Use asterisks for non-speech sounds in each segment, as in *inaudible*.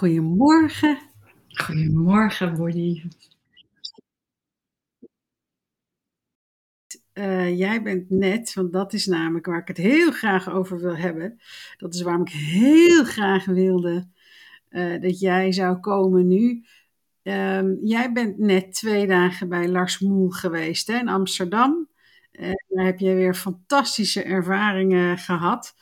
Goedemorgen. Goedemorgen, Body. Uh, jij bent net, want dat is namelijk waar ik het heel graag over wil hebben. Dat is waarom ik heel graag wilde uh, dat jij zou komen nu. Um, jij bent net twee dagen bij Lars Moel geweest hè, in Amsterdam. En daar heb je weer fantastische ervaringen gehad.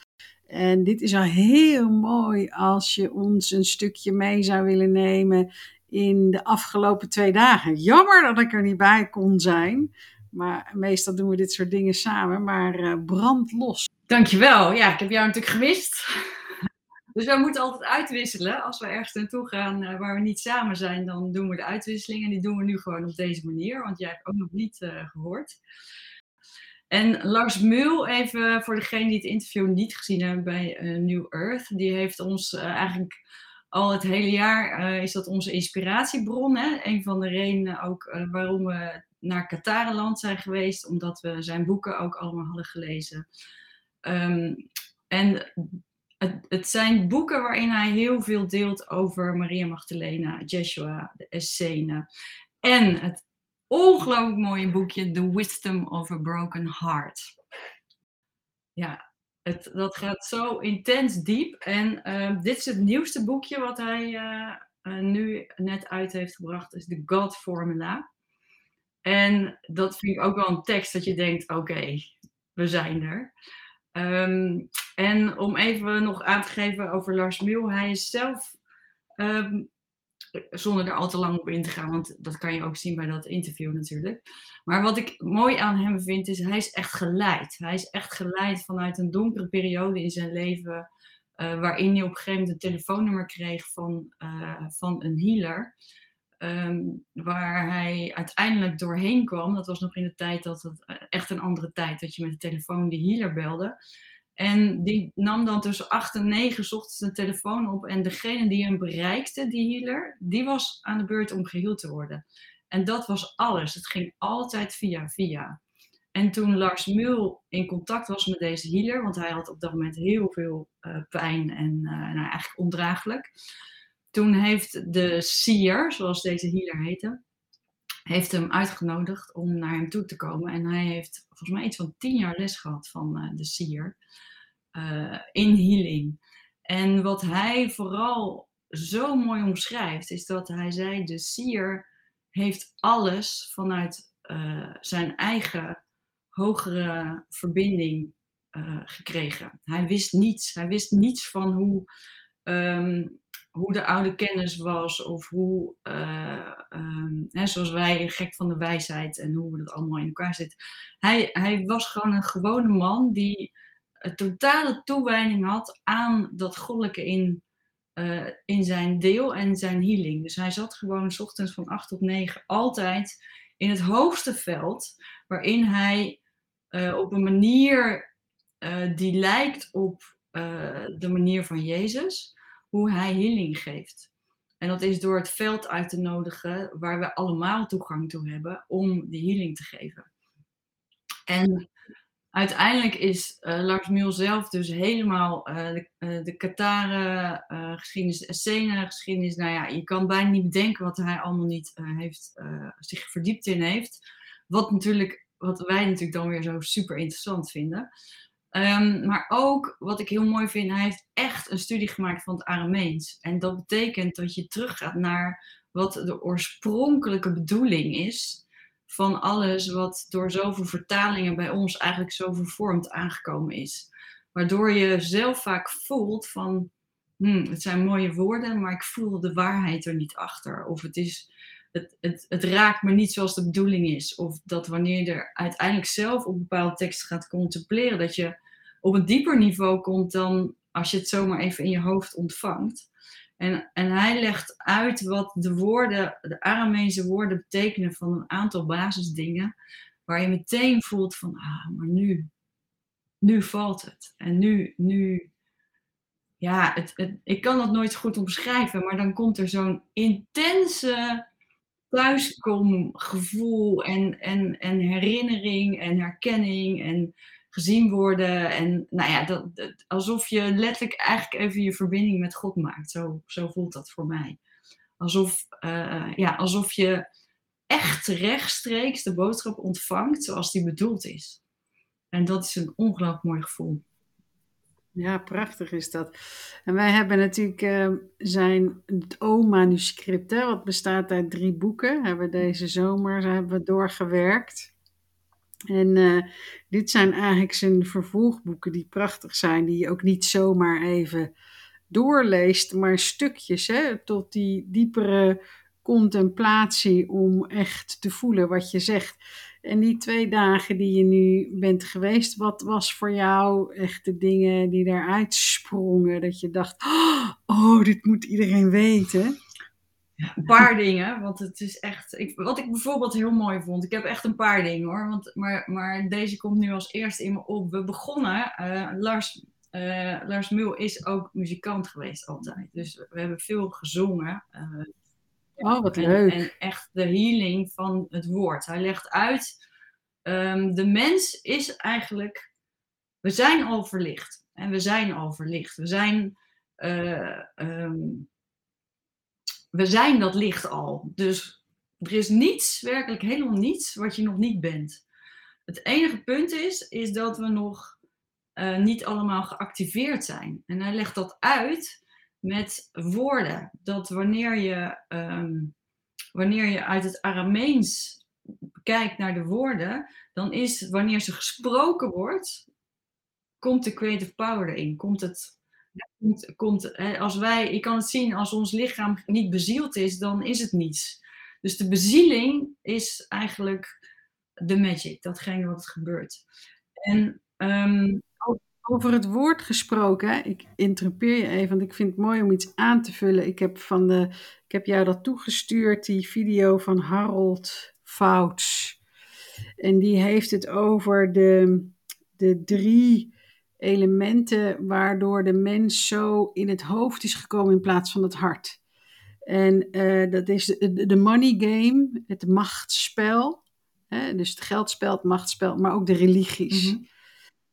En dit is al heel mooi als je ons een stukje mee zou willen nemen in de afgelopen twee dagen. Jammer dat ik er niet bij kon zijn. Maar meestal doen we dit soort dingen samen. Maar uh, brand los. Dankjewel. Ja, ik heb jou natuurlijk gemist. *laughs* Dus wij moeten altijd uitwisselen. Als we ergens naartoe gaan uh, waar we niet samen zijn, dan doen we de uitwisseling. En die doen we nu gewoon op deze manier. Want jij hebt ook nog niet uh, gehoord. En Lars Meul, even voor degene die het interview niet gezien hebben bij uh, New Earth, die heeft ons uh, eigenlijk al het hele jaar, uh, is dat onze inspiratiebron. Hè? Een van de redenen ook waarom we naar Katarenland zijn geweest, omdat we zijn boeken ook allemaal hadden gelezen. Um, en het, het, zijn boeken waarin hij heel veel deelt over Maria Magdalena, Jeshua, de Essene. En het ongelooflijk mooie boekje The Wisdom of a Broken Heart. Ja, het, dat gaat zo intens diep. En uh, dit is het nieuwste boekje wat hij uh, uh, nu net uit heeft gebracht, is de God Formula. En dat vind ik ook wel een tekst dat je denkt, oké, we zijn er. Um, en om even nog aan te geven over Lars Mul, hij is zelf um, zonder er al te lang op in te gaan, want dat kan je ook zien bij dat interview natuurlijk. Maar wat ik mooi aan hem vind, is hij is echt geleid. Hij is echt geleid vanuit een donkere periode in zijn leven, uh, waarin hij op een gegeven moment een telefoonnummer kreeg van, uh, van een healer. Um, waar hij uiteindelijk doorheen kwam. Dat was nog in de tijd dat het eh, echt een andere tijd, dat je met de telefoon de healer belde. En die nam dan tussen 8 en 9 ochtends een telefoon op. En degene die hem bereikte, die healer, die was aan de beurt om geheeld te worden. En dat was alles. Het ging altijd via via. En toen Lars Mul in contact was met deze healer, want hij had op dat moment heel veel uh, pijn en uh, nou, eigenlijk ondraaglijk. Toen heeft de seer, zoals deze healer heette, heeft hem uitgenodigd om naar hem toe te komen. En hij heeft volgens mij iets van tien jaar les gehad van uh, de seer uh, in healing. En wat hij vooral zo mooi omschrijft, is dat hij zei: de seer heeft alles vanuit uh, zijn eigen hogere verbinding uh, gekregen. Hij wist niets. Hij wist niets van hoe, um, hoe de oude kennis was of hoe, um, hè, zoals wij, gek van de wijsheid en hoe dat allemaal in elkaar zitten. Hij, hij was gewoon een gewone man die een totale toewijding had aan dat goddelijke in, uh, in zijn deel en zijn healing. Dus hij zat gewoon s ochtends van 8 tot 9 altijd in het hoogste veld, waarin hij uh, op een manier uh, die lijkt op de manier van Jezus, hoe hij healing geeft. En dat is door het veld uit te nodigen waar we allemaal toegang toe hebben om die healing te geven. En uiteindelijk is uh, Lars Mul zelf dus helemaal uh, de, uh, de de scène geschiedenis. Nou ja, je kan bijna niet bedenken wat hij allemaal niet heeft, zich verdiept in heeft. Wat natuurlijk, wat wij natuurlijk dan weer zo super interessant vinden. Um, maar ook, wat ik heel mooi vind, hij heeft echt een studie gemaakt van het Arameens. En dat betekent dat je teruggaat naar wat de oorspronkelijke bedoeling is van alles wat door zoveel vertalingen bij ons eigenlijk zo vervormd aangekomen is. Waardoor je zelf vaak voelt van, hmm, het zijn mooie woorden, maar ik voel de waarheid er niet achter. Of het, is, het, het, het raakt me niet zoals de bedoeling is. Of dat wanneer je er uiteindelijk zelf op bepaalde teksten gaat contempleren, dat je op een dieper niveau komt dan als je het zomaar even in je hoofd ontvangt. En, en hij legt uit wat de woorden, de Aramese woorden betekenen van een aantal basisdingen, waar je meteen voelt van, ah, maar nu, nu valt het. En nu, nu, ja, het, ik kan dat nooit goed omschrijven, maar dan komt er zo'n intense thuiskomgevoel en, en, en herinnering en herkenning en gezien worden. En nou ja, dat, alsof je letterlijk eigenlijk even je verbinding met God maakt. Zo, zo voelt dat voor mij. Alsof, uh, ja, alsof je echt rechtstreeks de boodschap ontvangt zoals die bedoeld is. En dat is een ongelooflijk mooi gevoel. Ja, prachtig is dat. En wij hebben natuurlijk uh, zijn O-manuscript, wat bestaat uit drie boeken, hebben we deze zomer hebben we doorgewerkt. En uh, dit zijn eigenlijk zijn vervolgboeken die prachtig zijn, die je ook niet zomaar even doorleest, maar stukjes hè, tot die diepere contemplatie om echt te voelen wat je zegt. En die twee dagen die je nu bent geweest, wat was voor jou echt de dingen die daaruit sprongen? Dat je dacht, oh, dit moet iedereen weten. Een paar dingen, want het is echt. Ik, wat ik bijvoorbeeld heel mooi vond, ik heb echt een paar dingen hoor, want, maar, maar deze komt nu als eerste in me op. We begonnen, uh, Lars, uh, Lars Mul is ook muzikant geweest altijd, dus we hebben veel gezongen. Uh, Oh, wat leuk. En, echt de healing van het woord. Hij legt uit, um, de mens is eigenlijk, we zijn al verlicht. En we zijn al verlicht. We zijn, um, we zijn dat licht al. Dus er is niets, werkelijk helemaal niets, wat je nog niet bent. Het enige punt is, is dat we nog uh, niet allemaal geactiveerd zijn. En hij legt dat uit met woorden. Dat wanneer je, um, wanneer je uit het Arameens kijkt naar de woorden, dan is wanneer ze gesproken wordt, komt de creative power erin. Komt het. Komt, als wij, ik kan het zien, als ons lichaam niet bezield is, dan is het niets. Dus de bezieling is eigenlijk de magic, datgene wat gebeurt. En um, over het woord gesproken, ik interrupeer je even, want ik vind het mooi om iets aan te vullen. Ik heb, van de, ik heb jou dat toegestuurd, die video van Harold Fouts. En die heeft het over de, de drie elementen waardoor de mens zo in het hoofd is gekomen in plaats van het hart. En uh, dat is de, de, money game, het machtsspel. Hè? Dus het geldspel, het machtsspel, maar ook de religies. Mm -hmm.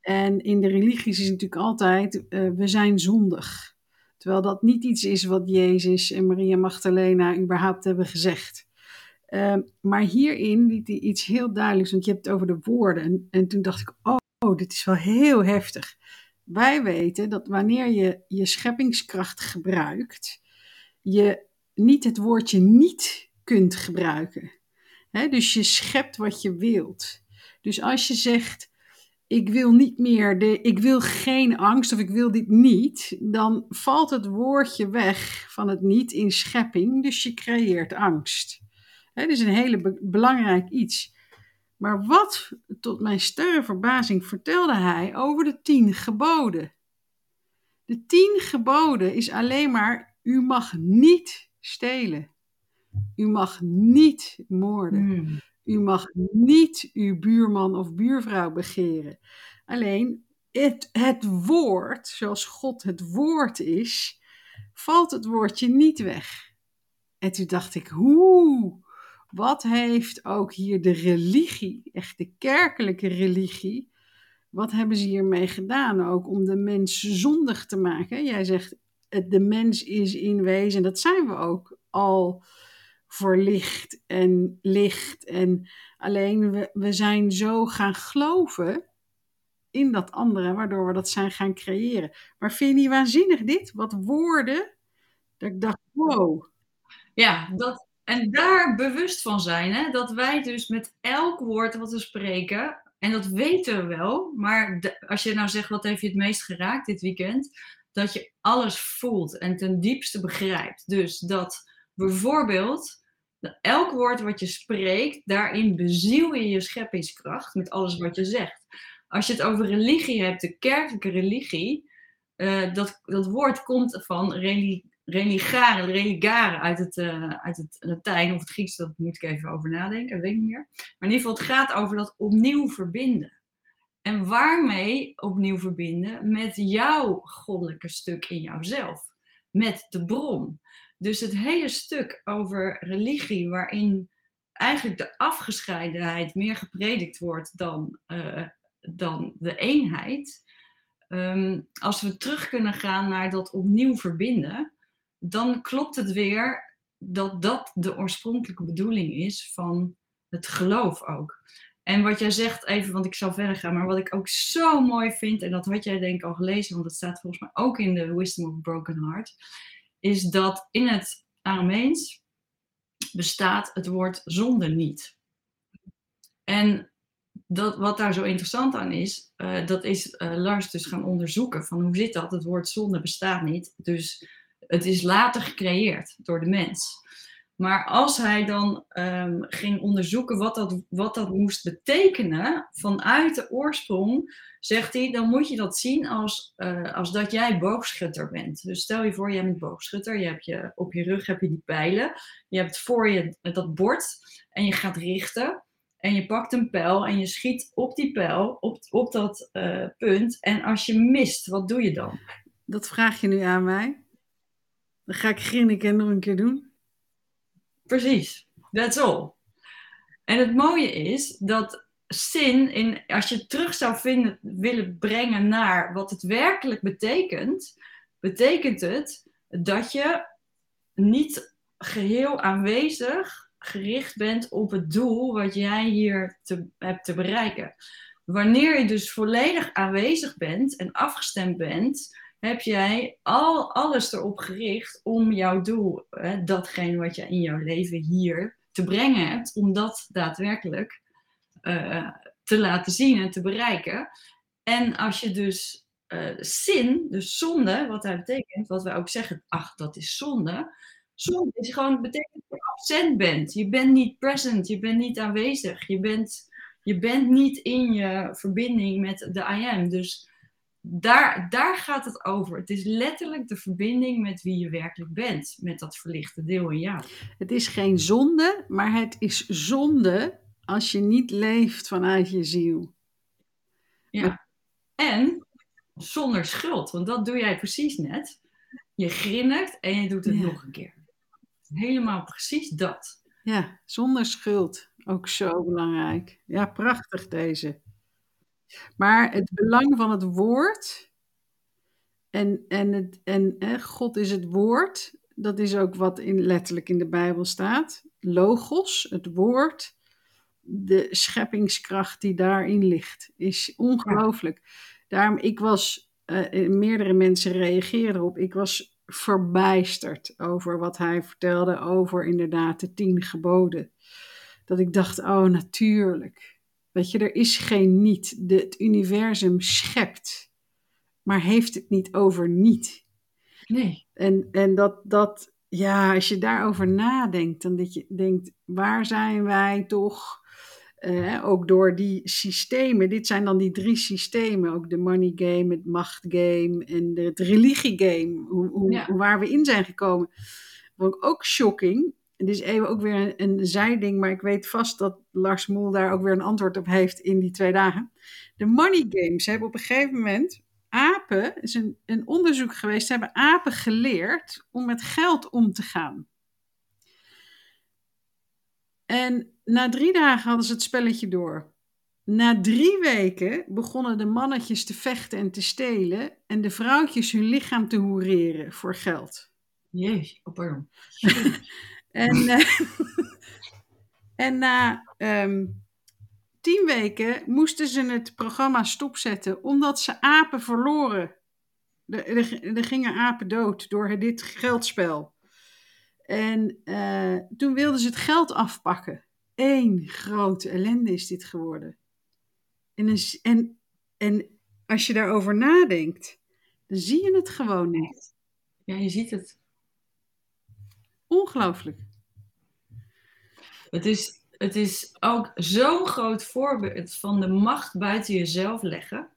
En in de religies is natuurlijk altijd, uh, we zijn zondig. Terwijl dat niet iets is wat Jezus en Maria Magdalena überhaupt hebben gezegd. Uh, maar hierin liet hij iets heel duidelijks, want je hebt het over de woorden. En, en toen dacht ik, oh, oh, dit is wel heel heftig. Wij weten dat wanneer je je scheppingskracht gebruikt, je niet het woordje niet kunt gebruiken. He, dus je schept wat je wilt. Dus als je zegt, ik wil niet meer, de, ik wil geen angst of ik wil dit niet, dan valt het woordje weg van het niet in schepping, dus je creëert angst. dat is een hele be belangrijk iets. Maar wat, tot mijn sterre verbazing, vertelde hij over de tien geboden? De tien geboden is alleen maar, u mag niet stelen. U mag niet moorden. Hmm. U mag niet uw buurman of buurvrouw begeren. Alleen het, het woord, zoals God het woord is, valt het woordje niet weg. En toen dacht ik, hoe? Wat heeft ook hier de religie, echt de kerkelijke religie, wat hebben ze hiermee gedaan ook om de mens zondig te maken? Jij zegt, de mens is in wezen, dat zijn we ook al voor licht en licht. En alleen we, we zijn zo gaan geloven in dat andere, waardoor we dat zijn gaan creëren. Maar vind je niet waanzinnig dit? Wat woorden, dat ik dacht, wow. Ja, dat, en daar bewust van zijn, hè? dat wij dus met elk woord wat we spreken, en dat weten we wel, maar als je nou zegt, wat heeft je het meest geraakt dit weekend? Dat je alles voelt en ten diepste begrijpt. Dus dat bijvoorbeeld elk woord wat je spreekt, daarin beziel je je scheppingskracht met alles wat je zegt. Als je het over religie hebt, de kerkelijke religie, uh, dat, dat woord komt van relig, religare, religare uit het, uh, uit het Latijn of het Grieks, dat moet ik even over nadenken, dat weet ik niet meer. Maar in ieder geval, het gaat over dat opnieuw verbinden. En waarmee opnieuw verbinden? Met jouw goddelijke stuk in jouzelf. Met de bron. Dus het hele stuk over religie, waarin eigenlijk de afgescheidenheid meer gepredikt wordt dan uh, dan de eenheid. Ehm, als we terug kunnen gaan naar dat opnieuw verbinden, dan klopt het weer dat dat de oorspronkelijke bedoeling is van het geloof ook. En wat jij zegt, even, want ik zal verder gaan, maar wat ik ook zo mooi vind, en dat had jij denk ik al gelezen, want dat staat volgens mij ook in de Wisdom of Broken Heart, is dat in het Arameens bestaat het woord zonde niet. En dat, wat daar zo interessant aan is, uh, dat is uh, Lars dus gaan onderzoeken van hoe zit dat? Het woord zonde bestaat niet, dus het is later gecreëerd door de mens. Maar als hij dan um, ging onderzoeken wat dat, wat dat moest betekenen vanuit de oorsprong, zegt hij, dan moet je dat zien als, uh, als dat jij boogschutter bent. Dus stel je voor, jij bent boogschutter, je hebt je, op je rug heb je die pijlen, je hebt voor je dat bord en je gaat richten. En je pakt een pijl en je schiet op die pijl, op, op dat uh, punt. En als je mist, wat doe je dan? Dat vraag je nu aan mij. Dan ga ik grinniken nog een keer doen. Precies, that's all. En het mooie is dat zin, in, als je het terug zou vinden, willen brengen naar wat het werkelijk betekent, betekent het dat je niet geheel aanwezig gericht bent op het doel wat jij hier te, hebt te bereiken. Wanneer je dus volledig aanwezig bent en afgestemd bent, heb jij al, alles erop gericht om jouw doel, hè, datgene wat je in jouw leven hier te brengen hebt, om dat daadwerkelijk uh, te laten zien en te bereiken. En als je dus uh, zin, dus zonde, wat dat betekent, wat wij ook zeggen, ach, dat is zonde. Zonde is gewoon, betekent dat je absent bent. Je bent niet present, je bent niet aanwezig. Je bent, je bent niet in je verbinding met de I am. Dus daar, daar gaat het over. Het is letterlijk de verbinding met wie je werkelijk bent, met dat verlichte deel in jou. Het is geen zonde, maar het is zonde als je niet leeft vanuit je ziel. Ja, en zonder schuld, want dat doe jij precies net. Je grinnikt en je doet het nog een keer. Helemaal precies dat. Ja, zonder schuld. Ook zo belangrijk. Ja, prachtig deze. Maar het belang van het woord en, en, het, en God is het woord, dat is ook wat in, letterlijk in de Bijbel staat. Logos, het woord, de scheppingskracht die daarin ligt, is ongelooflijk. Daarom, ik was, uh, meerdere mensen reageren op, ik was verbijsterd over wat hij vertelde over inderdaad de tien geboden. Dat ik dacht, oh natuurlijk, Weet je, er is geen niet. De, het universum schept, maar heeft het niet over niet. Nee. En, en dat, dat, ja, als je daarover nadenkt, dan dat je denkt, waar zijn wij toch? Uh, ook door die systemen, dit zijn dan die drie systemen, ook de money game, het machtgame en de, het religiegame, hoe, hoe, ja. waar we in zijn gekomen. Vond ik ook shocking. Het is even ook weer een, een zijding, maar ik weet vast dat Lars Moel daar ook weer een antwoord op heeft in die twee dagen. De money games hebben op een gegeven moment apen, is een, een onderzoek geweest, hebben apen geleerd om met geld om te gaan. En na drie dagen hadden ze het spelletje door. Na drie weken begonnen de mannetjes te vechten en te stelen en de vrouwtjes hun lichaam te hoereren voor geld. Jezus, oh pardon. *laughs* En, uh, *laughs* en na um, tien weken moesten ze het programma stopzetten, omdat ze apen verloren. Er, gingen apen dood door dit geldspel. En uh, toen wilden ze het geld afpakken. Eén grote ellende is dit geworden. En, en, en als je daarover nadenkt, dan zie je het gewoon niet. Ja, je ziet het. Ongelooflijk. Het is, het is ook zo'n groot voorbeeld van de macht buiten jezelf leggen.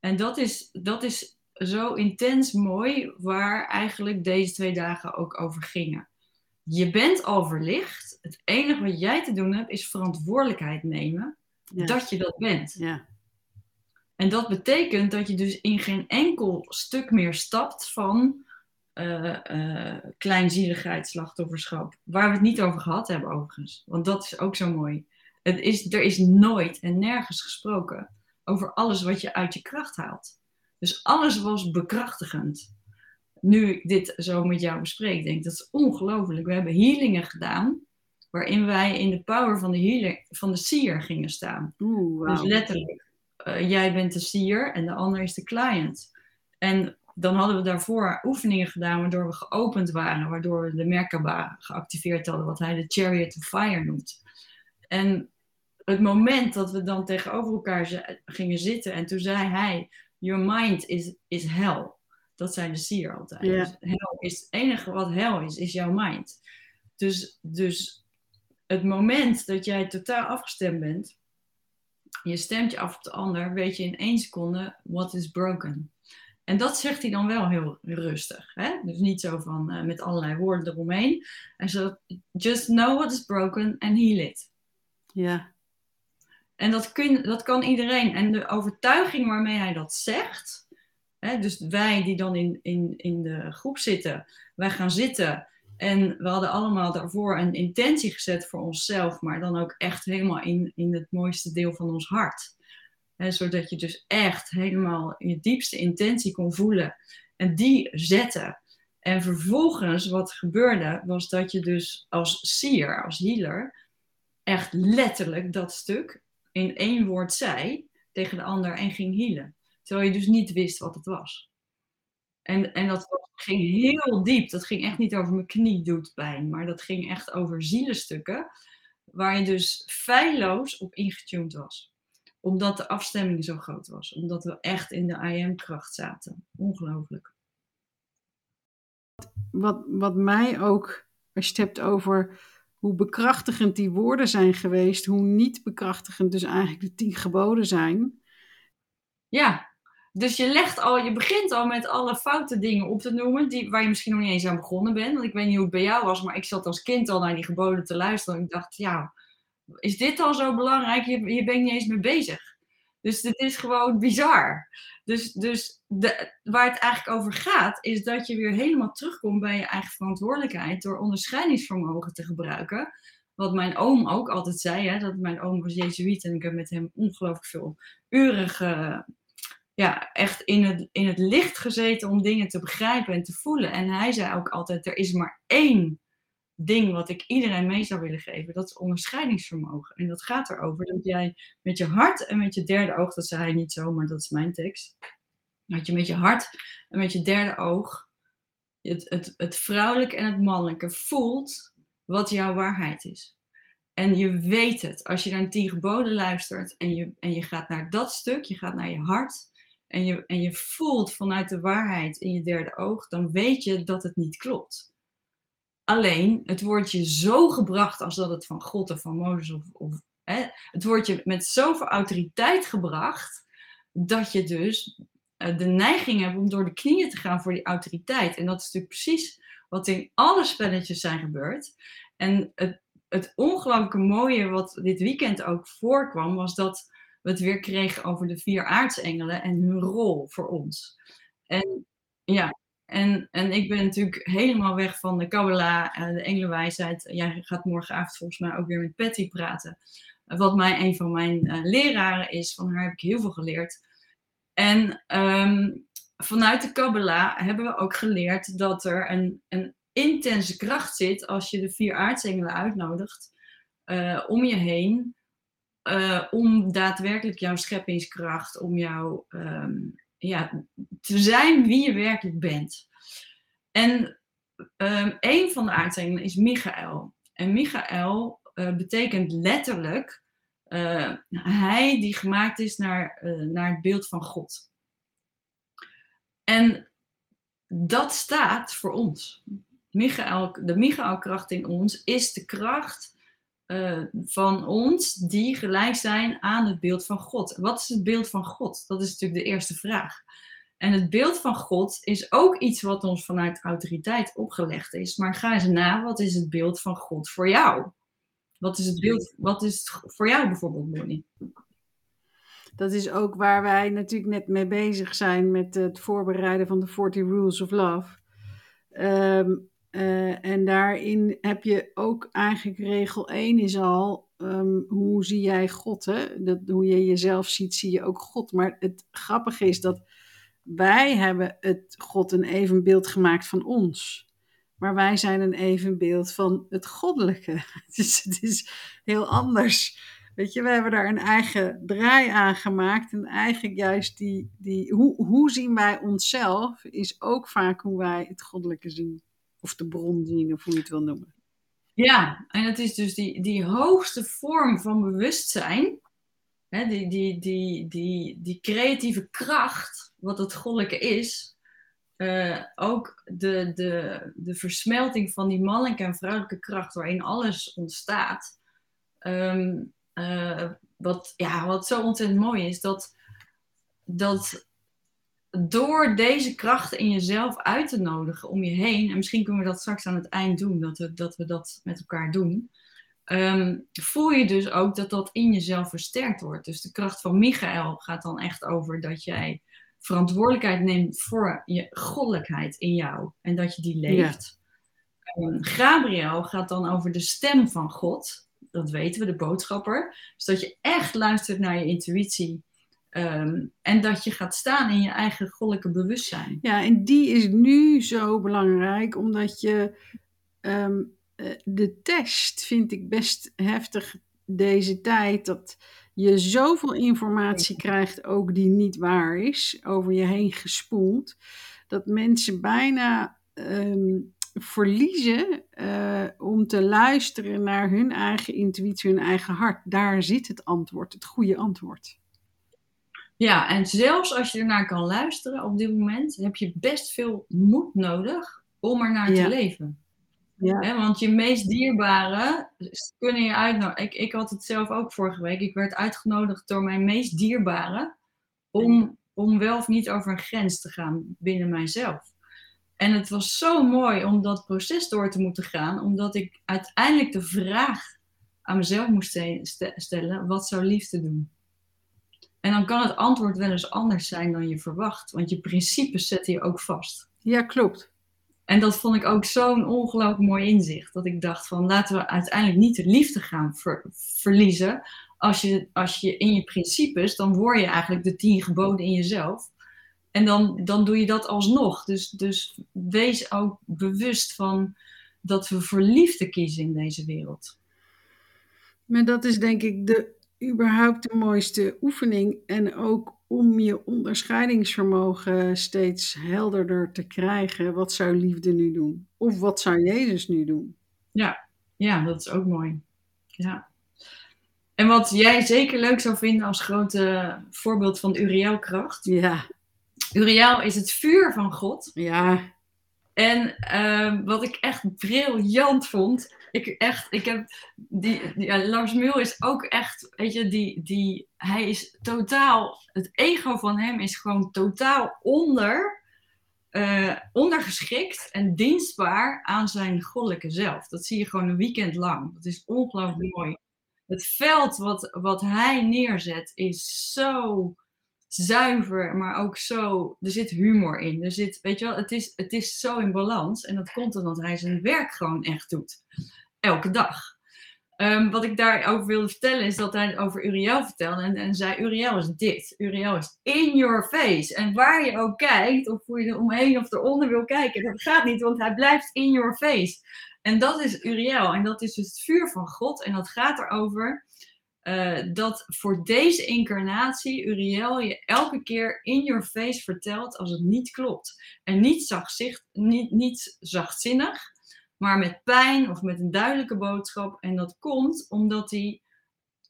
En dat is, dat is zo intens mooi, waar eigenlijk deze twee dagen ook over gingen. Je bent al verlicht. Het enige wat jij te doen hebt, is verantwoordelijkheid nemen dat je dat bent. Ja. En dat betekent dat je dus in geen enkel stuk meer stapt van uh, uh, kleinzieligheid, slachtofferschap. Waar we het niet over gehad hebben overigens. Want dat is ook zo mooi. Het is, er is nooit en nergens gesproken over alles wat je uit je kracht haalt. Dus alles was bekrachtigend. Nu ik dit zo met jou bespreek, denk ik dat is ongelooflijk. We hebben healingen gedaan waarin wij in de power van de, healer, van de seer gingen staan. Oeh, Dus letterlijk, eh, jij bent de seer en de ander is de client. En dan hadden we daarvoor oefeningen gedaan waardoor we geopend waren, waardoor we de Merkaba geactiveerd hadden, wat hij de Chariot of Fire noemt. En het moment dat we dan tegenover elkaar gingen zitten en toen zei hij, your mind is, is hell. Dat zei de seer altijd. Ja. Dus hell is het enige wat hell is, is jouw mind. Dus, dus het moment dat jij totaal afgestemd bent, je stemt je af op de ander, weet je in één seconde what is broken. En dat zegt hij dan wel heel rustig. Hè? Dus niet zo van eh, met allerlei woorden eromheen. En zo, just know what is broken and heal it. Ja, En dat, kun, dat kan iedereen. En de overtuiging waarmee hij dat zegt. Hè, dus wij die dan in, in, in de groep zitten. Wij gaan zitten. En we hadden allemaal daarvoor een intentie gezet voor onszelf. Maar dan ook echt helemaal in, in het mooiste deel van ons hart. Zodat je dus echt helemaal je diepste intentie kon voelen. En die zetten. En vervolgens wat gebeurde was dat je dus als seer, als healer, echt letterlijk dat stuk in één woord zei tegen de ander en ging healen. Terwijl je dus niet wist wat het was. En, en dat ging heel diep. Dat ging echt niet over mijn knie doet pijn, maar dat ging echt over zielenstukken. Waar je dus feilloos op ingetuned was. Omdat de afstemming zo groot was. Omdat we echt in de IM-kracht zaten. Ongelooflijk. wat, wat mij ook, als je het hebt over hoe bekrachtigend die woorden zijn geweest, hoe niet bekrachtigend dus eigenlijk de tien geboden zijn. Ja, dus je legt al, je begint al met alle foute dingen op te noemen, die, waar je misschien nog niet eens aan begonnen bent. Want ik weet niet hoe het bij jou was, maar ik zat als kind al naar die geboden te luisteren. En ik dacht, ja, is dit al zo belangrijk? Hier, hier ben ik niet eens mee bezig. Dus dit is gewoon bizar. Dus, dus de, waar het eigenlijk over gaat, is dat je weer helemaal terugkomt bij je eigen verantwoordelijkheid door onderscheidingsvermogen te gebruiken. Wat mijn oom ook altijd zei, hè, dat mijn oom was Jezuïet en ik heb met hem ongelooflijk veel uren ja, echt in het, in het licht gezeten om dingen te begrijpen en te voelen. En hij zei ook altijd, er is maar één ding wat ik iedereen mee zou willen geven. Dat is onderscheidingsvermogen. En dat gaat erover dat jij met je hart en met je derde oog, dat zei hij niet zo, maar dat is mijn tekst. Dat je met je hart en met je derde oog het, het, het vrouwelijke en het mannelijke voelt wat jouw waarheid is. En je weet het. Als je naar een tien geboden luistert en je, en je gaat naar dat stuk, je gaat naar je hart en je, en je voelt vanuit de waarheid in je derde oog, dan weet je dat het niet klopt. Alleen, het wordt je zo gebracht als dat het van God of van Mozes of, of hè, het wordt je met zoveel autoriteit gebracht, dat je dus uh, de neiging hebt om door de knieën te gaan voor die autoriteit. En dat is natuurlijk precies wat in alle spelletjes zijn gebeurd. En het, het ongelooflijke mooie wat dit weekend ook voorkwam, was dat we het weer kregen over de vier aartsengelen en hun rol voor ons. En ja, en, en ik ben natuurlijk helemaal weg van de Kabbalah, de engelenwijsheid. Jij gaat morgenavond volgens mij ook weer met Patty praten. Wat mij een van mijn uh, leraren is, van haar heb ik heel veel geleerd. En um, vanuit de Kabbalah hebben we ook geleerd dat er een, een intense kracht zit als je de vier aartsengelen uitnodigt uh, om je heen. Om daadwerkelijk jouw scheppingskracht, om jou um, ja, te zijn wie je werkelijk bent. En um, een van de aartsengelen is Michael. En Michael uh, betekent letterlijk uh, hij die gemaakt is naar, uh, naar het beeld van God. En dat staat voor ons. Michael, de Michaelkracht in ons is de kracht uh, van ons die gelijk zijn aan het beeld van God. Wat is het beeld van God? Dat is natuurlijk de eerste vraag. En het beeld van God is ook iets wat ons vanuit autoriteit opgelegd is. Maar ga eens na, wat is het beeld van God voor jou? Wat is het beeld, wat is voor jou bijvoorbeeld, Bonnie? Dat is ook waar wij natuurlijk net mee bezig zijn met het voorbereiden van de 40 Rules of Love. Um, uh, en daarin heb je ook eigenlijk regel 1 is al, ehm, hoe zie jij God? Hè? Dat, hoe je jezelf ziet, zie je ook God. Maar het grappige is dat wij hebben het God een evenbeeld gemaakt van ons. Maar wij zijn een evenbeeld van het goddelijke. *laughs* Dus het is heel anders. Weet je, we hebben daar een eigen draai aan gemaakt. En eigenlijk juist die, die hoe, hoe zien wij onszelf, is ook vaak hoe wij het goddelijke zien. Of de bron zien, of hoe je het wil noemen. Ja, en het is dus die, die hoogste vorm van bewustzijn, hè, die, die, die, die, die creatieve kracht, wat het goddelijke is, uh, ook de, de, de versmelting van die mannelijke en vrouwelijke kracht waarin alles ontstaat. Um, uh, wat, ja, wat zo ontzettend mooi is, dat, dat door deze krachten in jezelf uit te nodigen om je heen, en misschien kunnen we dat straks aan het eind doen, dat we dat, we dat met elkaar doen, um, voel je dus ook dat dat in jezelf versterkt wordt. Dus de kracht van Michael gaat dan echt over dat jij verantwoordelijkheid neemt voor je goddelijkheid in jou en dat je die leeft. Ja. Um, Gabriel gaat dan over de stem van God. Dat weten we, de boodschapper. Dus dat je echt luistert naar je intuïtie Um, en dat je gaat staan in je eigen goddelijke bewustzijn. Ja, en die is nu zo belangrijk, omdat je um, de test vind ik best heftig deze tijd. Dat je zoveel informatie krijgt, ook die niet waar is, over je heen gespoeld. Dat mensen bijna um, verliezen uh, om te luisteren naar hun eigen intuïtie, hun eigen hart. Daar zit het antwoord, het goede antwoord. Ja, en zelfs als je ernaar kan luisteren op dit moment, heb je best veel moed nodig om er naar te leven. Ja. want je meest dierbare kunnen je uitnodigen. Ik, ik had het zelf ook vorige week. Ik werd uitgenodigd door mijn meest dierbare om, om wel of niet over een grens te gaan binnen mijzelf. En het was zo mooi om dat proces door te moeten gaan, omdat ik uiteindelijk de vraag aan mezelf moest stellen: wat zou liefde doen? En dan kan het antwoord wel eens anders zijn dan je verwacht, want je principes zetten je ook vast. Ja, klopt. En dat vond ik ook zo'n ongelooflijk mooi inzicht. Dat ik dacht van laten we uiteindelijk niet de liefde gaan verliezen. Als je, als je in je principes, dan word je eigenlijk de tien geboden in jezelf. En dan, dan doe je dat alsnog. Dus, dus wees ook bewust van dat we voor liefde kiezen in deze wereld. Maar dat is denk ik de überhaupt de mooiste oefening. En ook om je onderscheidingsvermogen steeds helderder te krijgen. Wat zou liefde nu doen? Of wat zou Jezus nu doen? Ja, ja dat is ook mooi. Ja. En wat jij zeker leuk zou vinden als grote voorbeeld van Uriel-kracht. Ja. Uriel is het vuur van God. Ja. En uh, wat ik echt briljant vond, ik echt, ik heb die, ja, Lars Mul is ook echt, weet je, die, die, hij is totaal, het ego van hem is gewoon totaal onder, uh, ondergeschikt en dienstbaar aan zijn goddelijke zelf. Dat zie je gewoon een weekend lang. Dat is ongelooflijk mooi. Het veld wat, wat hij neerzet is zo zuiver, maar ook zo. Er zit humor in. Er zit, weet je wel, het is, het is zo in balans. En dat komt omdat hij zijn werk gewoon echt doet. Elke dag. Um, wat ik daarover wilde vertellen is dat hij over Uriel vertelde. En, en zei: Uriel is dit. Uriel is in your face. En waar je ook kijkt, of hoe je er omheen of eronder wil kijken, dat gaat niet, want hij blijft in your face. En dat is Uriel. En dat is het vuur van God. En dat gaat erover uh, dat voor deze incarnatie Uriel je elke keer in your face vertelt als het niet klopt. En niet, zachtzicht, niet, niet zachtzinnig, maar met pijn of met een duidelijke boodschap. En dat komt omdat hij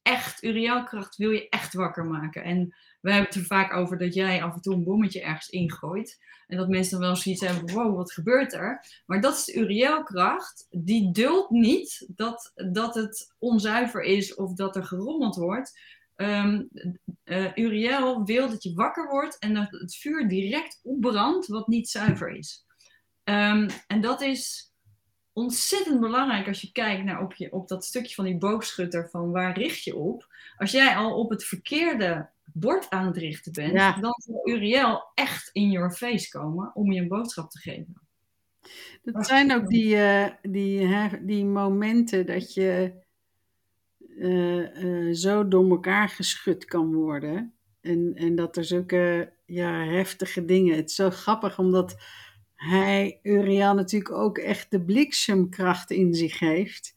echt, Urielkracht wil je echt wakker maken. En we hebben het er vaak over dat jij af en toe een bommetje ergens ingooit. En dat mensen dan wel zoiets hebben van, wow, wat gebeurt er? Maar dat is de Urielkracht. Die duldt niet dat, dat het onzuiver is of dat er gerommeld wordt. Um, Uriel wil dat je wakker wordt en dat het vuur direct opbrandt wat niet zuiver is. Um, en dat is ontzettend belangrijk als je kijkt naar op, je, op dat stukje van die boogschutter van waar richt je op. Als jij al op het verkeerde bord aan het richten bent, dan zal Uriel echt in your face komen om je een boodschap te geven. Dat zijn ook die, uh, die, hè, die momenten dat je eh, eh, zo door elkaar geschud kan worden. En, en dat er zulke ja, heftige dingen. Het is zo grappig omdat hij, Uriel, natuurlijk ook echt de bliksemkracht in zich heeft.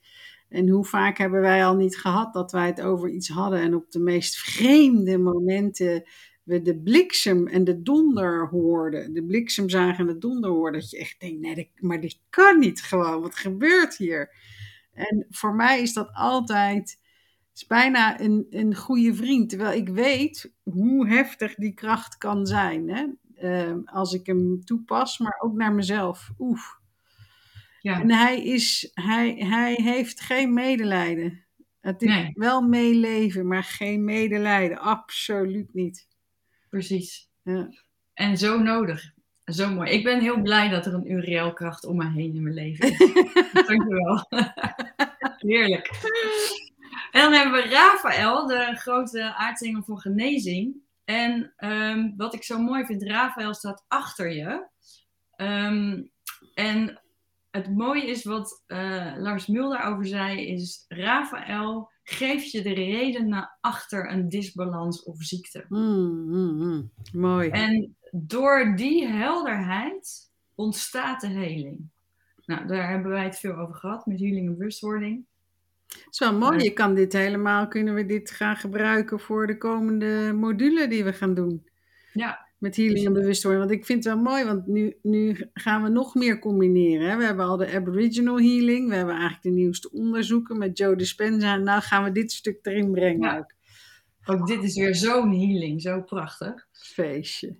En hoe vaak hebben wij al niet gehad dat wij het over iets hadden en op de meest vreemde momenten we de bliksem en de donder hoorden. De bliksem zagen en de donder hoorden. Dat je echt denkt, nee, maar dit kan niet gewoon. Wat gebeurt hier? En voor mij is dat altijd is bijna een, een goede vriend. Terwijl ik weet hoe heftig die kracht kan zijn. Hè? Ehm, als ik hem toepas, maar ook naar mezelf. Oef. Ja. En hij, is, hij, hij heeft geen medelijden. Het is wel meeleven, maar geen medelijden. Absoluut niet. Precies. Ja. En zo nodig. Zo mooi. Ik ben heel blij dat er een Uriel-kracht om me heen in mijn leven is. *laughs* Dankjewel. Heerlijk. En dan hebben we Rafael, de grote aartsengel voor genezing. En um, wat ik zo mooi vind, Rafael staat achter je. Um, en het mooie is wat uh, Lars Mulder over zei, is Rafael geeft je de reden naar achter een disbalans of ziekte. Mm, mm, mm. Mooi. En door die helderheid ontstaat de heling. Nou, daar hebben wij het veel over gehad met healing en bewustwording. Zo mooi. Je kan dit helemaal, kunnen we dit gaan gebruiken voor de komende module die we gaan doen. Ja. Met healing en bewustwording. Want ik vind het wel mooi, want nu, nu gaan we nog meer combineren. Hè? We hebben al de Aboriginal healing. We hebben eigenlijk de nieuwste onderzoeken met Joe Dispenza. En nou gaan we dit stuk erin brengen ja. ook. Ook dit is weer zo'n healing, zo prachtig. Feestje.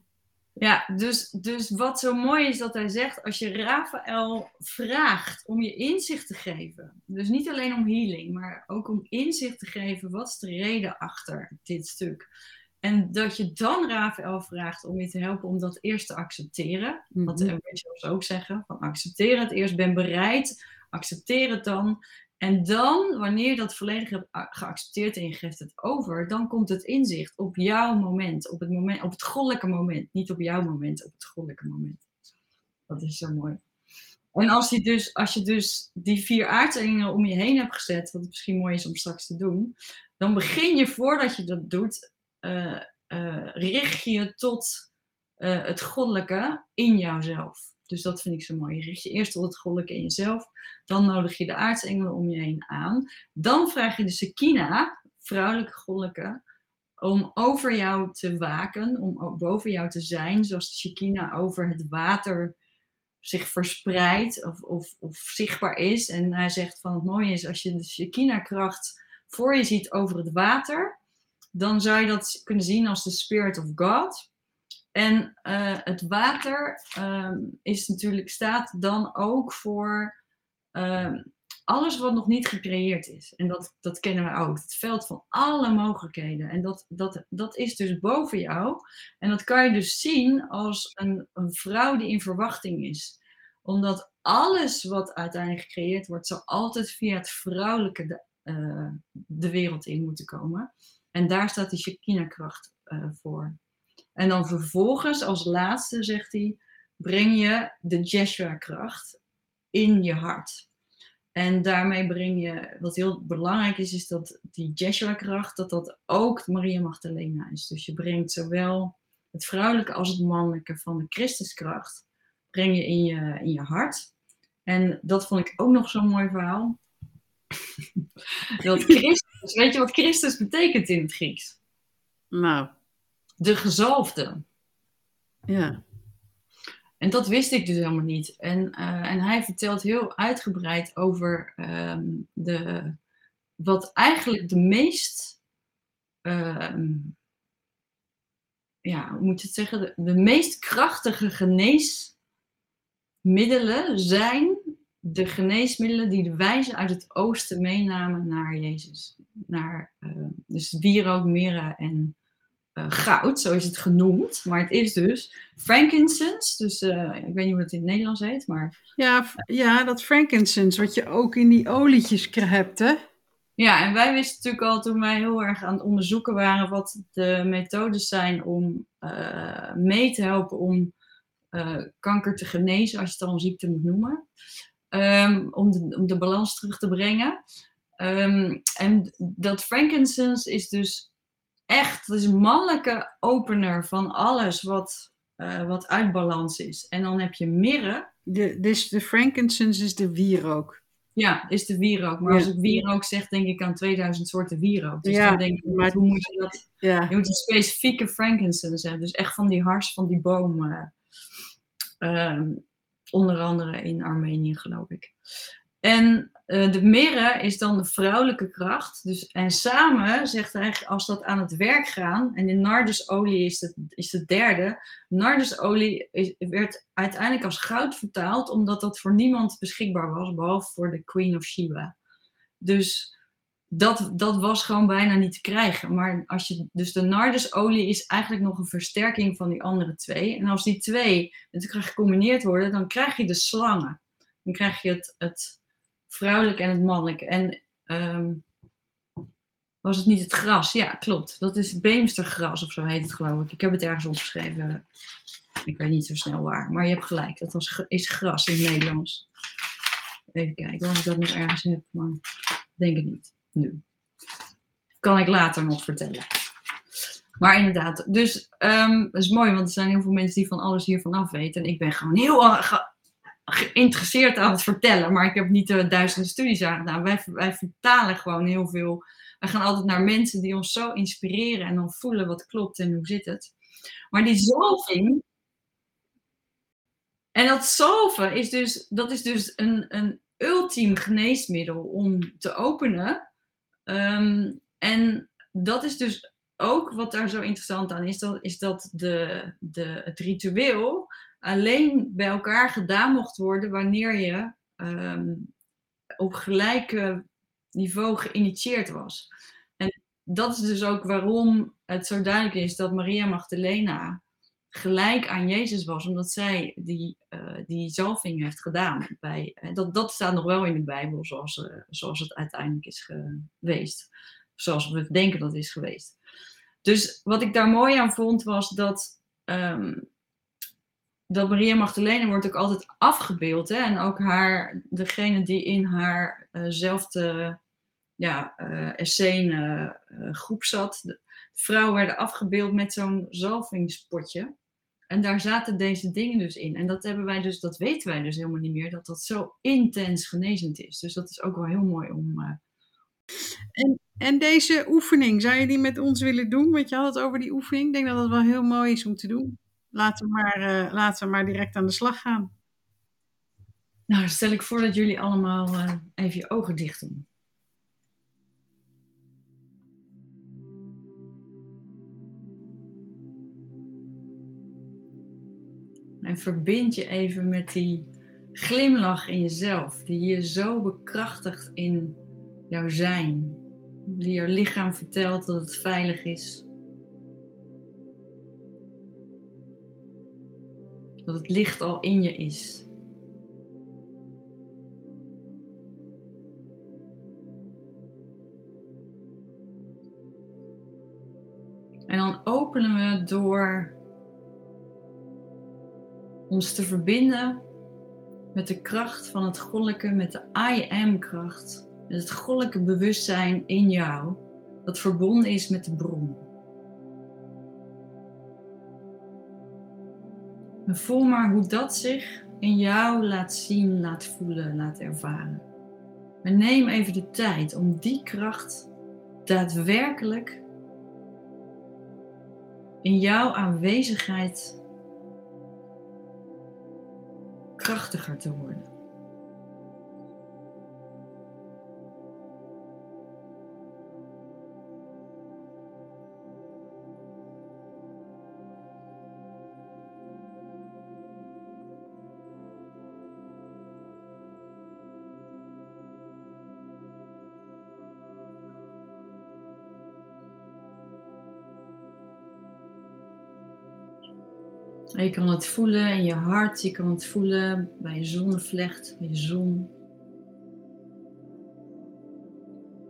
Ja, dus, dus wat zo mooi is dat hij zegt, als je Rafael vraagt om je inzicht te geven, dus niet alleen om healing, maar ook om inzicht te geven, wat is de reden achter dit stuk? En dat je dan Rafael vraagt om je te helpen om dat eerst te accepteren. Mm Wat de Aboriginals ook zeggen, van accepteer het eerst, ben bereid, accepteer het dan. En dan, wanneer je dat volledig hebt geaccepteerd en je geeft het over, dan komt het inzicht op jouw moment, op het, moment, op het goddelijke moment. Niet op jouw moment, op het goddelijke moment. Dat is zo mooi. En als je dus, als je dus die vier aardingen om je heen hebt gezet, wat misschien mooi is om straks te doen, dan begin je voordat je dat doet, uh, uh, richt je tot uh, het goddelijke in jouzelf. Dus dat vind ik zo mooi. Je richt je eerst tot het goddelijke in jezelf. Dan nodig je de aartsengelen om je heen aan. Dan vraag je de Sekina, vrouwelijke goddelijke, om over jou te waken, om boven jou te zijn, zoals de Shekinah over het water zich verspreidt of, of, of, zichtbaar is. En hij zegt van het mooie is, als je de Shekinah-kracht voor je ziet over het water, dan zou je dat kunnen zien als de Spirit of God. En uh, het water um, is natuurlijk, staat dan ook voor um, alles wat nog niet gecreëerd is. En dat, dat kennen we ook. Het veld van alle mogelijkheden. En dat, dat, dat is dus boven jou. En dat kan je dus zien als een, een vrouw die in verwachting is. Omdat alles wat uiteindelijk gecreëerd wordt, zal altijd via het vrouwelijke de, uh, de wereld in moeten komen. En daar staat de Shekinah-kracht uh, voor. En dan vervolgens, als laatste, zegt hij, breng je de Jeshua-kracht in je hart. En daarmee breng je, wat heel belangrijk is, is dat die Jeshua-kracht, dat dat ook Maria Magdalena is. Dus je brengt zowel het vrouwelijke als het mannelijke van de Christuskracht, breng je in je, in je hart. En dat vond ik ook nog zo'n mooi verhaal. *laughs* Christus, weet je wat Christus betekent in het Grieks? Nou de gezalfde. Ja. En dat wist ik dus helemaal niet. En, uh, en hij vertelt heel uitgebreid over um, de, wat eigenlijk de meest, um, ja, hoe moet je het zeggen, de, de meest krachtige geneesmiddelen zijn de geneesmiddelen die de wijzen uit het oosten meenamen naar Jezus. Naar, uh, dus wierook, mirre en uh, goud, zo is het genoemd. Maar het is dus frankincense. Dus uh, ik weet niet hoe het in het Nederlands heet, maar... Ja, ja, dat frankincense, wat je ook in die olietjes hebt, hè? Ja, en wij wisten natuurlijk al toen wij heel erg aan het onderzoeken waren wat de methodes zijn om uh, mee te helpen om kanker te genezen, als je het al een ziekte moet noemen. Um, om, de, om de balans terug te brengen. Ehm, en dat frankincense is dus echt, een mannelijke opener van alles wat, uh, wat uit balans is. En dan heb je mirre. De, dus de frankincense is de wierook. Ja, is de wierook. Maar als ik wierook zeg, denk ik aan 2000 soorten wierook. Dus ja, dan denk ik, maar, hoe moet je dat... Ja. Je moet een specifieke frankincense hebben. Dus echt van die hars van die boom. Uh, onder andere in Armenië, geloof ik. En uh, de mirre is dan de vrouwelijke kracht. Dus, en samen zegt hij, als dat aan het werk gaan, en in nardusolie is het, is het derde. Nardusolie is, werd uiteindelijk als goud vertaald, omdat dat voor niemand beschikbaar was, behalve voor de Queen of Sheba. Dus dat, dat was gewoon bijna niet te krijgen. Maar als je, dus de nardusolie is eigenlijk nog een versterking van die andere twee. En als die twee met elkaar gecombineerd worden, dan krijg je de slangen. Dan krijg je het, het vrouwelijk en het mannelijk. En ehm, was het niet het gras? Ja, klopt. Dat is beemstergras of zo heet het geloof ik. Ik heb het ergens opgeschreven. Ik weet niet zo snel waar. Maar je hebt gelijk. Dat was, is gras in het Nederlands. Even kijken of ik dat nog ergens heb. Maar denk het niet. Nu. Kan ik later nog vertellen. Maar inderdaad, dus um, dat is mooi, want er zijn heel veel mensen die van alles hiervan af weten. En ik ben gewoon heel geïnteresseerd aan het vertellen, maar ik heb niet de duizenden studies aan gedaan. Wij, wij vertalen gewoon heel veel. Wij gaan altijd naar mensen die ons zo inspireren en dan voelen wat klopt en hoe zit het. Maar die zalving. En dat zalven is dus, dat is dus een, een ultiem geneesmiddel om te openen. Ehm, en dat is dus ook wat daar zo interessant aan is, dat, is dat de, de, het ritueel alleen bij elkaar gedaan mocht worden wanneer je ehm, op gelijke niveau geïnitieerd was. En dat is dus ook waarom het zo duidelijk is dat Maria Magdalena gelijk aan Jezus was, omdat zij die, uh, die zalving heeft gedaan. Bij, eh, dat, dat staat nog wel in de Bijbel zoals, zoals het uiteindelijk is geweest. Zoals we denken dat het is geweest. Dus wat ik daar mooi aan vond was dat um, dat Maria Magdalena wordt ook altijd afgebeeld. Hè? En ook haar, degene die in haarzelfde uh ja, uh, groep zat. De vrouwen werden afgebeeld met zo'n zalvingspotje. En daar zaten deze dingen dus in. En dat hebben wij dus, dat weten wij dus helemaal niet meer, dat dat zo intens genezend is. Dus dat is ook wel heel mooi om. En, en deze oefening, zou je die met ons willen doen? Want je had het over die oefening. Ik denk dat dat wel heel mooi is om te doen laten we maar, uh, laten we maar direct aan de slag gaan. Nou, stel ik voor dat jullie allemaal uh, even je ogen dicht doen. En verbind je even met die glimlach in jezelf, die je zo bekrachtigt in jouw zijn. Die je lichaam vertelt dat het veilig is, Dat het licht al in je is. En dan openen we door ons te verbinden met de kracht van het goddelijke, met de I am kracht, met het goddelijke bewustzijn in jou, dat verbonden is met de bron. Voel maar hoe dat zich in jou laat zien, laat voelen, laat ervaren. En neem even de tijd om die kracht daadwerkelijk in jouw aanwezigheid krachtiger te worden. je kan het voelen in je hart, je kan het voelen bij je zonnevlecht, bij je zon.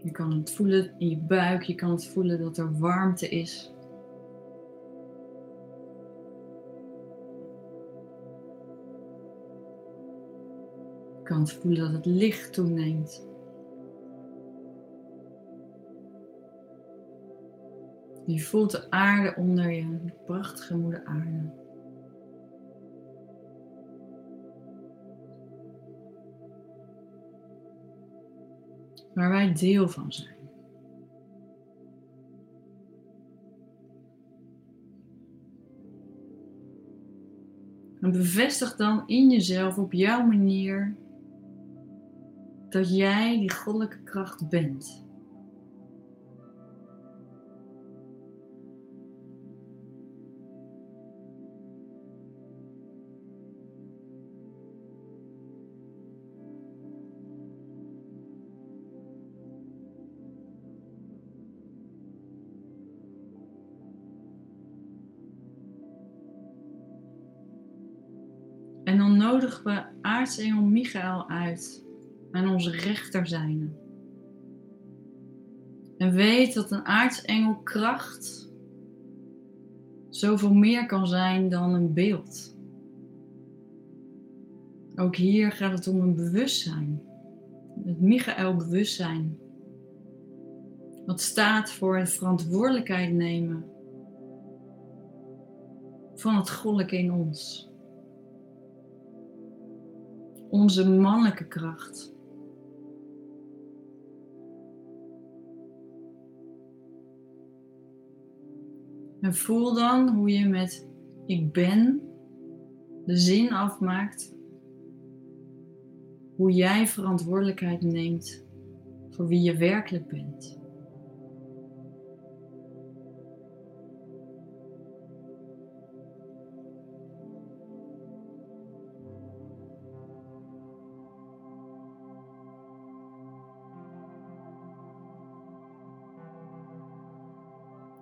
Je kan het voelen in je buik, je kan het voelen dat er warmte is. Je kan het voelen dat het licht toeneemt. Je voelt de aarde onder je, prachtige moeder aarde. Waar wij deel van zijn. En bevestig dan in jezelf op jouw manier dat jij die goddelijke kracht bent. Nodigen we aartsengel Michael uit aan onze rechterzijde. En weet dat een aartsengel kracht zoveel meer kan zijn dan een beeld. Ook hier gaat het om een bewustzijn. Het Michael bewustzijn. Wat staat voor het verantwoordelijkheid nemen van het goddelijke in ons onze mannelijke kracht. En voel dan hoe je met ik ben de zin afmaakt hoe jij verantwoordelijkheid neemt voor wie je werkelijk bent.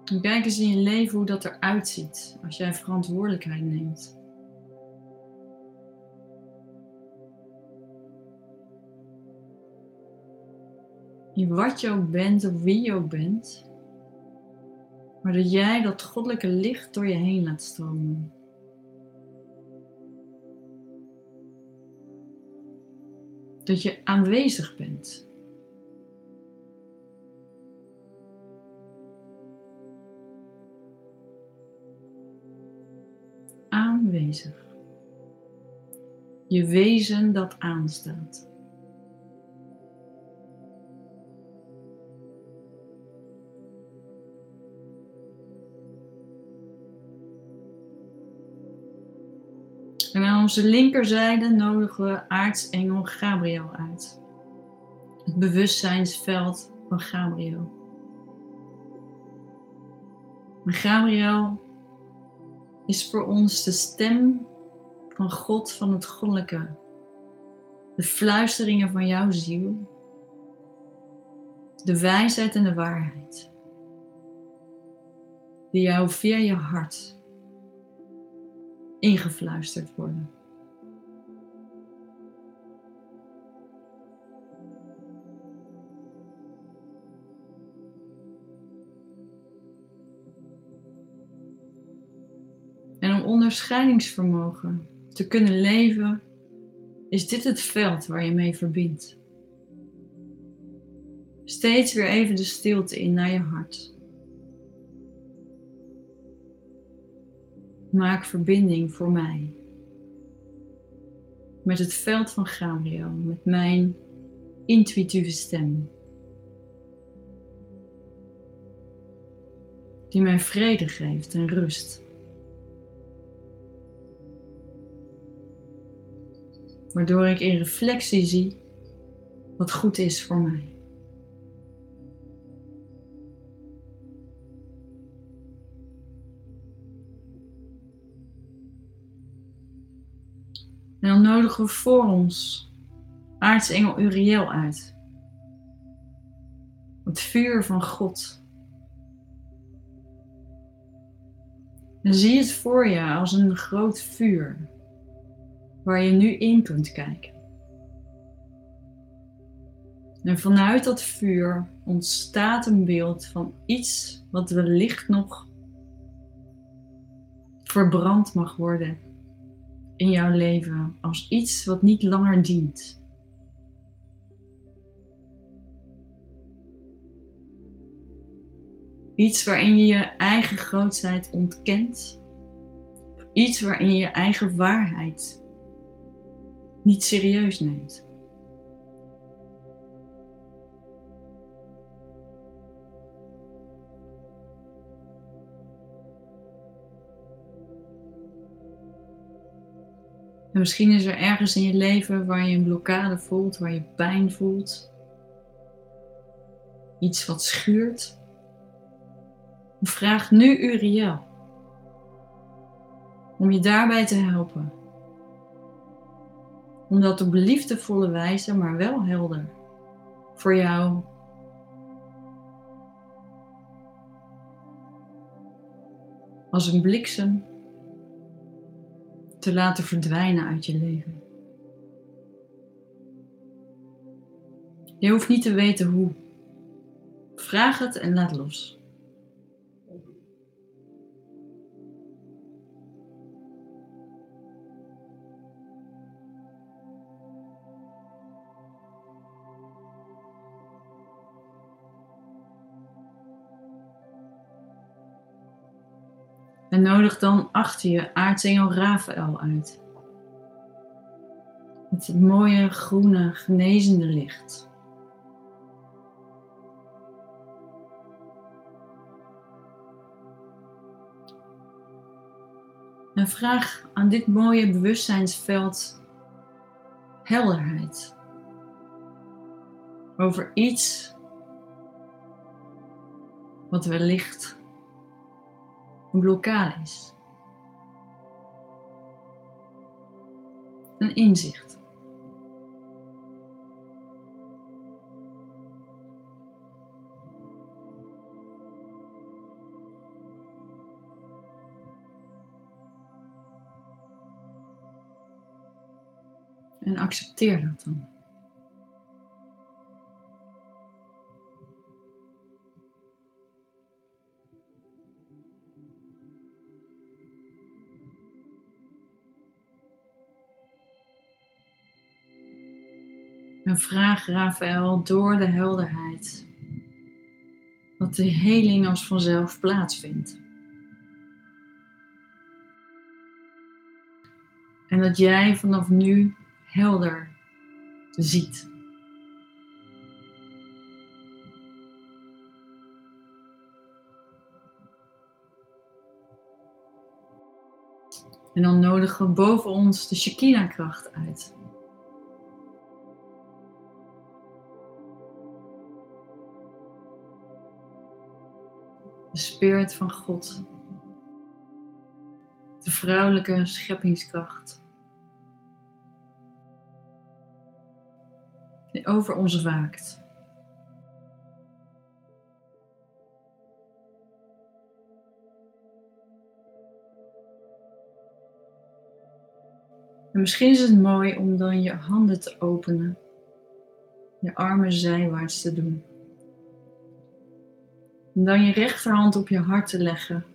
Kijk eens in je leven hoe dat eruit ziet als jij verantwoordelijkheid neemt. In wat je ook bent of wie je ook bent, maar dat jij dat goddelijke licht door je heen laat stromen. Dat je aanwezig bent. Je wezen dat aanstaat. En aan onze linkerzijde nodigen we aartsengel Gabriel uit. Het bewustzijnsveld van Gabriel. En Gabriel is voor ons de stem van God, van het goddelijke. De fluisteringen van jouw ziel. De wijsheid en de waarheid. Die jou via je hart ingefluisterd worden. Onderscheidingsvermogen te kunnen leven, is dit het veld waar je mee verbindt. Steeds weer even de stilte in naar je hart. Maak verbinding voor mij. Met het veld van Gabriel, met mijn intuïtieve stem. Die mij vrede geeft en rust. Waardoor ik in reflectie zie wat goed is voor mij. En dan nodigen we voor ons aartsengel Uriel uit. Het vuur van God. En zie het voor je als een groot vuur waar je nu in kunt kijken. En vanuit dat vuur ontstaat een beeld van iets wat wellicht nog verbrand mag worden in jouw leven als iets wat niet langer dient. Iets waarin je je eigen grootheid ontkent. Iets waarin je je eigen waarheid niet serieus neemt. En misschien is er ergens in je leven waar je een blokkade voelt, waar je pijn voelt. Iets wat schuurt. Vraag nu Uriel om je daarbij te helpen. Om dat op liefdevolle wijze, maar wel helder, voor jou als een bliksem te laten verdwijnen uit je leven. Je hoeft niet te weten hoe. Vraag het en laat los. Nodig dan achter je aartsengel Rafael uit. Het mooie groene genezende licht. En vraag aan dit mooie bewustzijnsveld helderheid over iets wat wellicht een blokkade is. Een inzicht. En accepteer dat dan. Vraag Rafael door de helderheid dat de heling als vanzelf plaatsvindt. En dat jij vanaf nu helder ziet. En dan nodigen we boven ons de Shekinah-kracht uit. De spirit van God, de vrouwelijke scheppingskracht, die over ons waakt. En misschien is het mooi om dan je handen te openen, je armen zijwaarts te doen. En dan je rechterhand op je hart te leggen.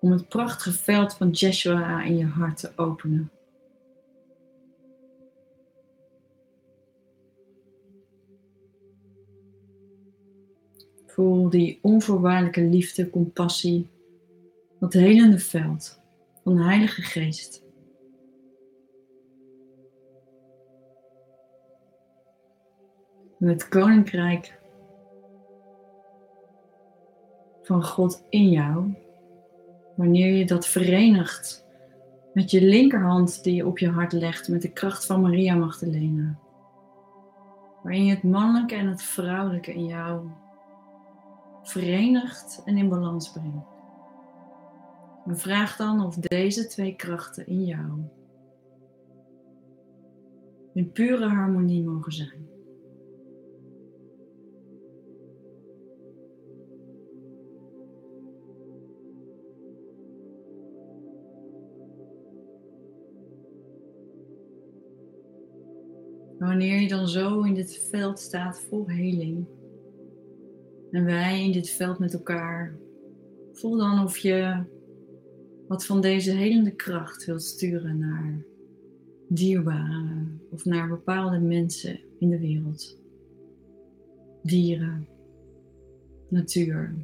Om het prachtige veld van Jeshua in je hart te openen. Voel die onvoorwaardelijke liefde, compassie, dat helende veld van de Heilige Geest. En het koninkrijk van God in jou, wanneer je dat verenigt met je linkerhand die je op je hart legt, met de kracht van Maria Magdalena. Waarin je het mannelijke en het vrouwelijke in jou verenigt en in balans brengt. En vraag dan of deze twee krachten in jou in pure harmonie mogen zijn. Wanneer je dan zo in dit veld staat vol heling en wij in dit veld met elkaar, voel dan of je wat van deze helende kracht wilt sturen naar dierbaren of naar bepaalde mensen in de wereld. dieren, natuur.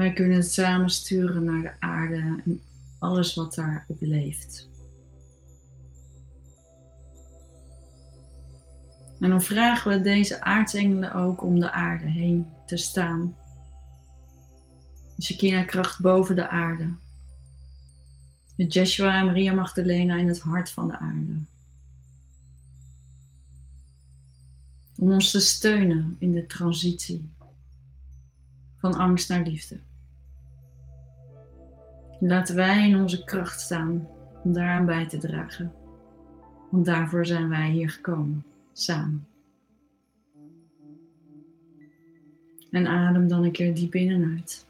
Wij kunnen het samen sturen naar de aarde en alles wat daarop leeft. En dan vragen we deze aartsengelen ook om de aarde heen te staan. De Shekinah-kracht boven de aarde. Met Jeshua en Maria Magdalena in het hart van de aarde. Om ons te steunen in de transitie van angst naar liefde. Laten wij in onze kracht staan om daaraan bij te dragen. Want daarvoor zijn wij hier gekomen, samen. En adem dan een keer diep in en uit.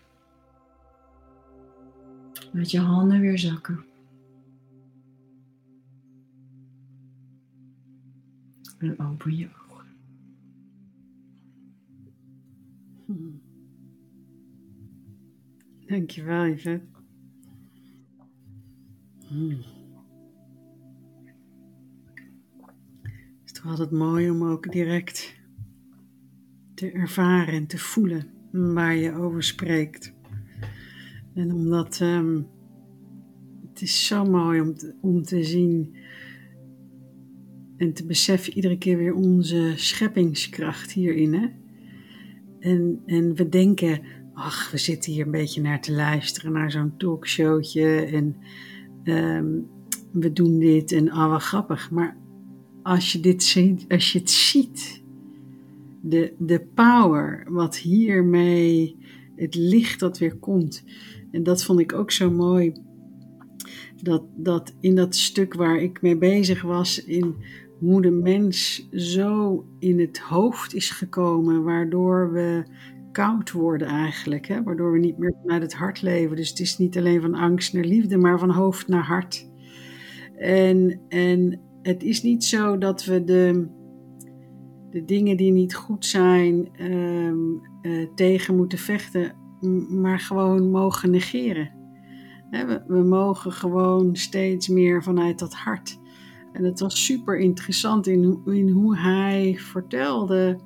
Laat je handen weer zakken. En open je ogen. Hmm. Dankjewel, Yvette. Het is toch altijd mooi om ook direct te ervaren en te voelen waar je over spreekt. En omdat um, het is zo mooi om te, om te zien en te beseffen iedere keer weer onze scheppingskracht hierin. Hè? En, en we denken, ach, we zitten hier een beetje naar te luisteren, naar zo'n talkshowtje en um, we doen dit en ah, wat grappig. Maar als je dit ziet, als je het ziet, de, de power wat hiermee, het licht dat weer komt. En dat vond ik ook zo mooi. Dat, dat in dat stuk waar ik mee bezig was, in hoe de mens zo in het hoofd is gekomen, waardoor we koud worden eigenlijk. Hè? Waardoor we niet meer vanuit het hart leven. Dus het is niet alleen van angst naar liefde, maar van hoofd naar hart. En, en het is niet zo dat we de, de dingen die niet goed zijn ehm, eh, tegen moeten vechten, maar gewoon mogen negeren. we, we mogen gewoon steeds meer vanuit dat hart. En het was super interessant in, in hoe hij vertelde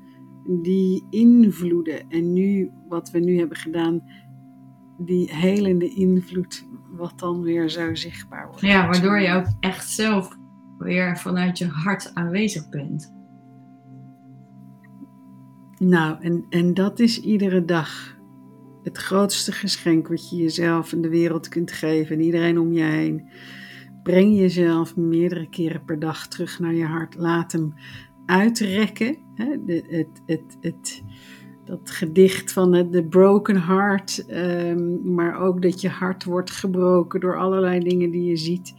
die invloeden. En nu, wat we nu hebben gedaan, die helende invloed, wat dan weer zo zichtbaar wordt. Ja, waardoor je ook echt zelf weer vanuit je hart aanwezig bent. Nou, en, en dat is iedere dag het grootste geschenk wat je jezelf en de wereld kunt geven en iedereen om je heen. Breng jezelf meerdere keren per dag terug naar je hart. Laat hem uitrekken. Het, het, het, dat gedicht van de broken heart, um, maar ook dat je hart wordt gebroken door allerlei dingen die je ziet.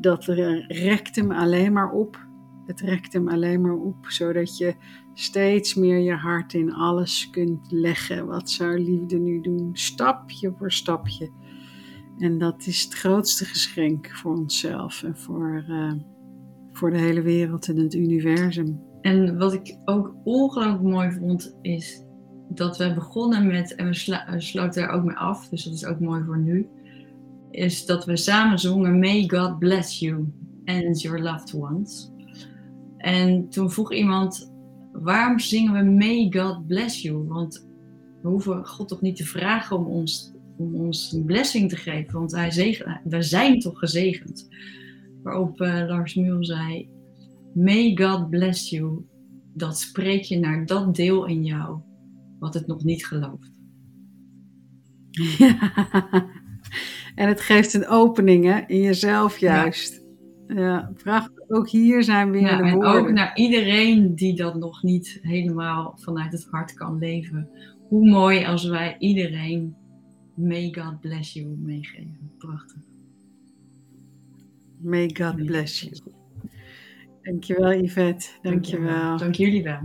Dat rekt hem alleen maar op. Het rekt hem alleen maar op, zodat je steeds meer je hart in alles kunt leggen. Wat zou liefde nu doen? Stapje voor stapje. En dat is het grootste geschenk voor onszelf en voor, uh, voor de hele wereld en het universum. En wat ik ook ongelooflijk mooi vond, is dat we begonnen met, en we, sla, sloten er ook mee af, dus dat is ook mooi voor nu, is dat we samen zongen May God bless you and your loved ones. En toen vroeg iemand, waarom zingen we May God bless you? Want we hoeven God toch niet te vragen om ons, om ons een blessing te geven, want hij zegen, we zijn toch gezegend. Waarop uh, Lars Muul zei, May God bless you. Dat spreek je naar dat deel in jou wat het nog niet gelooft. Ja. *laughs* En het geeft een opening hè, in jezelf juist. Ja, ja prachtig. Ook hier zijn weer ja, de woorden. En ook naar iedereen die dat nog niet helemaal vanuit het hart kan leven. Hoe mooi als wij iedereen May God bless you meegeven. Prachtig. May God bless you. Dankjewel Yvette. Dankjewel. Dank jullie wel.